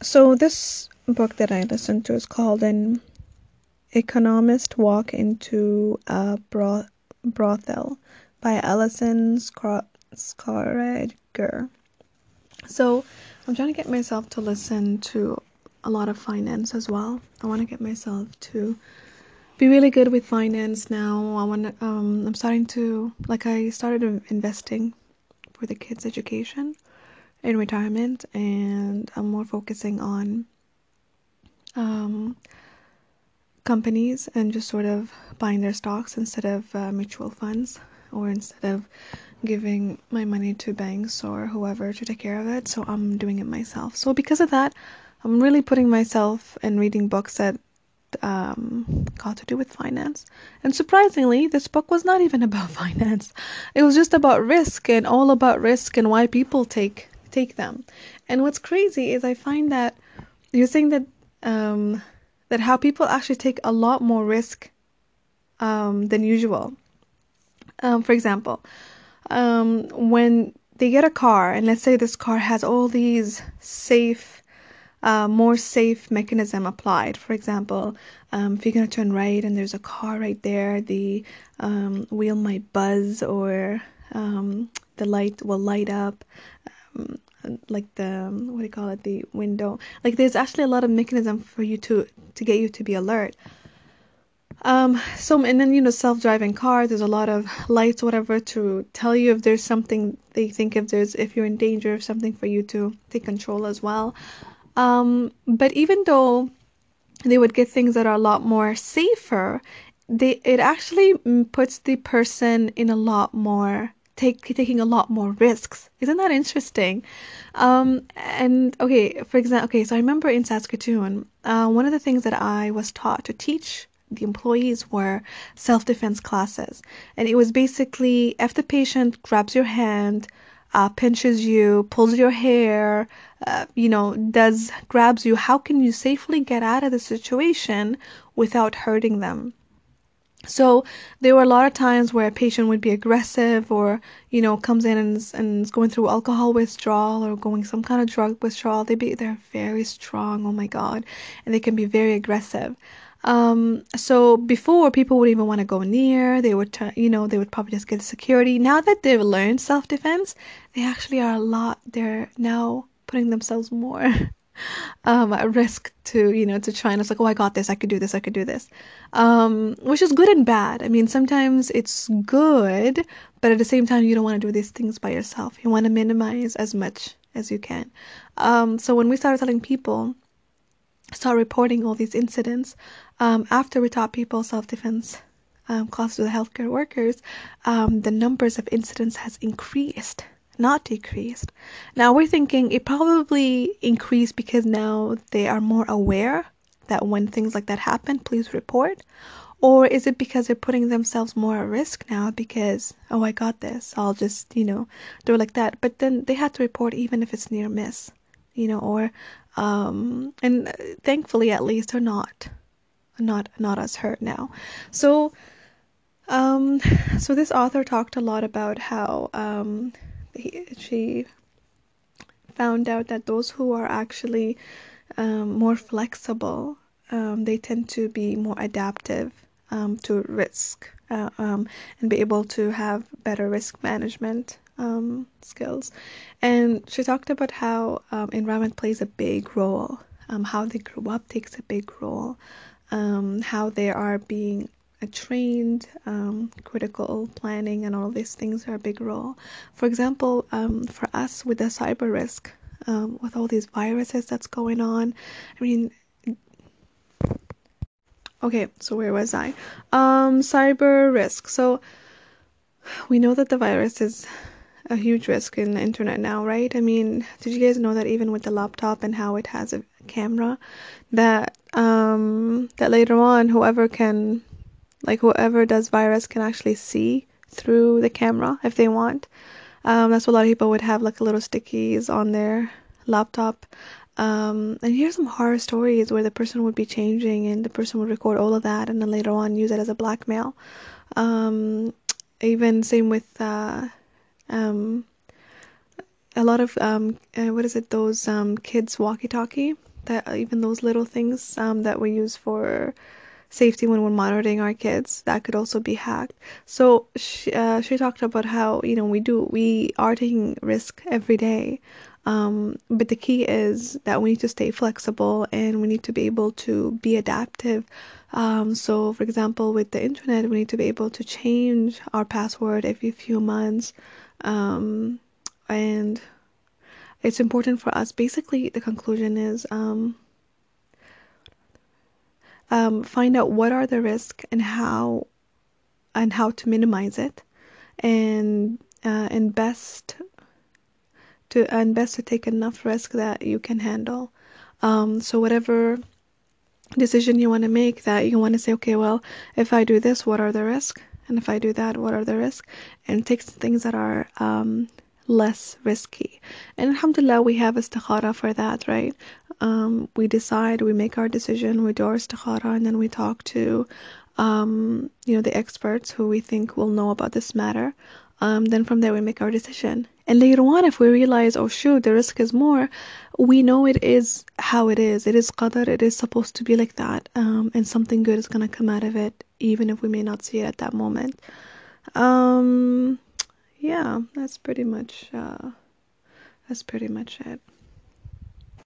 so this book that I listened to is called An Economist Walk into a Broth- Brothel by Allison Schrager. So I'm trying to get myself to listen to a lot of finance as well. I want to get myself to be really good with finance now. I want um, I'm starting to, like, I started investing for the kids' education in retirement, and I'm more focusing on um, companies and just sort of buying their stocks instead of uh, mutual funds or instead of giving my money to banks or whoever to take care of it. So I'm doing it myself. So because of that, I'm really putting myself and reading books that um, got to do with finance. And surprisingly, this book was not even about finance. It was just about risk and all about risk and why people take take them. And what's crazy is I find that you're saying that um, that how people actually take a lot more risk um, than usual. Um, for example, um, when they get a car, and let's say this car has all these safe, uh, more safe mechanism applied. For example, um, if you're gonna turn right and there's a car right there, the um, wheel might buzz or um, the light will light up. Like the um, what do you call it the window. Like there's actually a lot of mechanism for you to to get you to be alert. Um so and then you know self-driving car there's a lot of lights whatever to tell you if there's something they think if there's if you're in danger of something for you to take control as well. Um but even though they would get things that are a lot more safer they it actually mm, puts the person in a lot more take taking a lot more risks. Isn't that interesting? Um, and okay, for example, okay, so I remember in Saskatoon, uh, one of the things that I was taught to teach the employees were self-defense classes, and it was basically if the patient grabs your hand, uh, pinches you, pulls your hair, uh, you know, does grabs you, how can you safely get out of the situation without hurting them? So there were a lot of times where a patient would be aggressive or, you know, comes in and is, and is going through alcohol withdrawal or going some kind of drug withdrawal. They be they're very strong, oh my god, and they can be very aggressive. Um, so before people would even want to go near, they would, t- you know, they would probably just get security. Now that they've learned self-defense, they actually are a lot. They're now putting themselves more um, at risk to you know to try and it's like oh I got this. I could do this. I could do this. Um, which is good and bad. I mean sometimes it's good but at the same time you don't want to do these things by yourself. You want to minimize as much as you can. Um, so when we started telling people start reporting all these incidents um, after we taught people self-defense um, classes to the healthcare workers um, the numbers of incidents has increased not decreased. Now we're thinking it probably increased because now they are more aware that when things like that happen, please report. Or is it because they're putting themselves more at risk now because, oh, I got this, I'll just, you know, do it like that. But then they had to report even if it's near miss, you know, or, um, and thankfully at least they're not, not, not as hurt now. So, um, so this author talked a lot about how, um, he, she found out that those who are actually um, more flexible, um, they tend to be more adaptive um, to risk uh, um, and be able to have better risk management um, skills. And she talked about how um, environment plays a big role, how they grew up takes a big role, how they are being trained, um, critical planning, and all these things are a big role. For example, um, for us with the cyber risk, um, with all these viruses that's going on, I mean, okay, so where was I? Um, cyber risk. So we know that the virus is a huge risk in the internet now, right? I mean, did you guys know that even with the laptop and how it has a camera, that um, that later on whoever can like whoever does virus can actually see through the camera if they want. Um, that's what a lot of people would have like a little stickies on their laptop. Um, and here's some horror stories where the person would be changing and the person would record all of that and then later on use it as a blackmail. Um, even same with uh, um, a lot of um, uh, what is it? Those um, kids walkie-talkie that even those little things um, that we use for safety when we're monitoring our kids that could also be hacked. So she, uh, she talked about how you know we do we are taking risk every day. Um, but the key is that we need to stay flexible and we need to be able to be adaptive. Um, so for example with the internet we need to be able to change our password every few months. Um, and it's important for us. Basically the conclusion is um, um, find out what are the risks and how and how to minimize it and uh, and best to and best to take enough risk that you can handle. Um, so whatever decision you want to make that you want to say okay well if i do this what are the risks and if i do that what are the risks and take things that are um, less risky. And alhamdulillah, we have istikhara for that, right? Um, we decide, we make our decision, we do our istikhara, and then we talk to, um, you know, the experts who we think will know about this matter. Um, then from there we make our decision. And later on, if we realize, oh shoot, the risk is more, we know it is how it is. It is qadar, it is supposed to be like that. Um, and something good is going to come out of it, even if we may not see it at that moment. Um, yeah, that's pretty much uh, that's pretty much it.